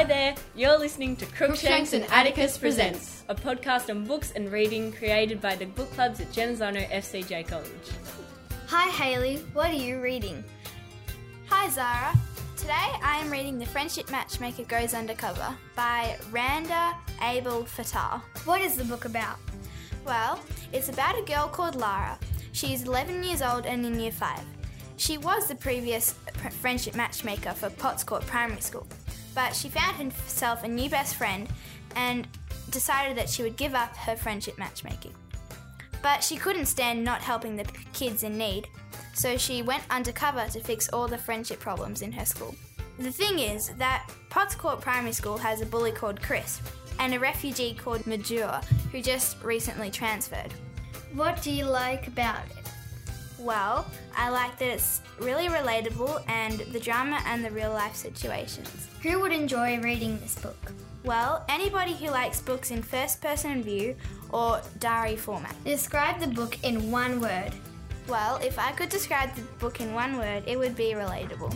Hi there, you're listening to Crookshanks and Atticus Presents, a podcast on books and reading created by the book clubs at Genazzano FCJ College. Hi Haley, what are you reading? Hi Zara. Today I am reading The Friendship Matchmaker Goes Undercover by Randa Abdel-Fattah. What is the book about? Well, it's about a girl called Lara. She's 11 years old and in year 5. She was the previous friendship matchmaker for Potts Court Primary School, but she found herself a new best friend and decided that she would give up her friendship matchmaking. But she couldn't stand not helping the kids in need, so she went undercover to fix all the friendship problems in her school. The thing is that Potts Court Primary School has a bully called Chris and a refugee called Majur who just recently transferred. What do you like about it? Well, I like that it's really relatable and the drama and the real life situations. Who would enjoy reading this book? Well, anybody who likes books in first person view or diary format. Describe the book in one word. Well, if I could describe the book in one word, it would be relatable.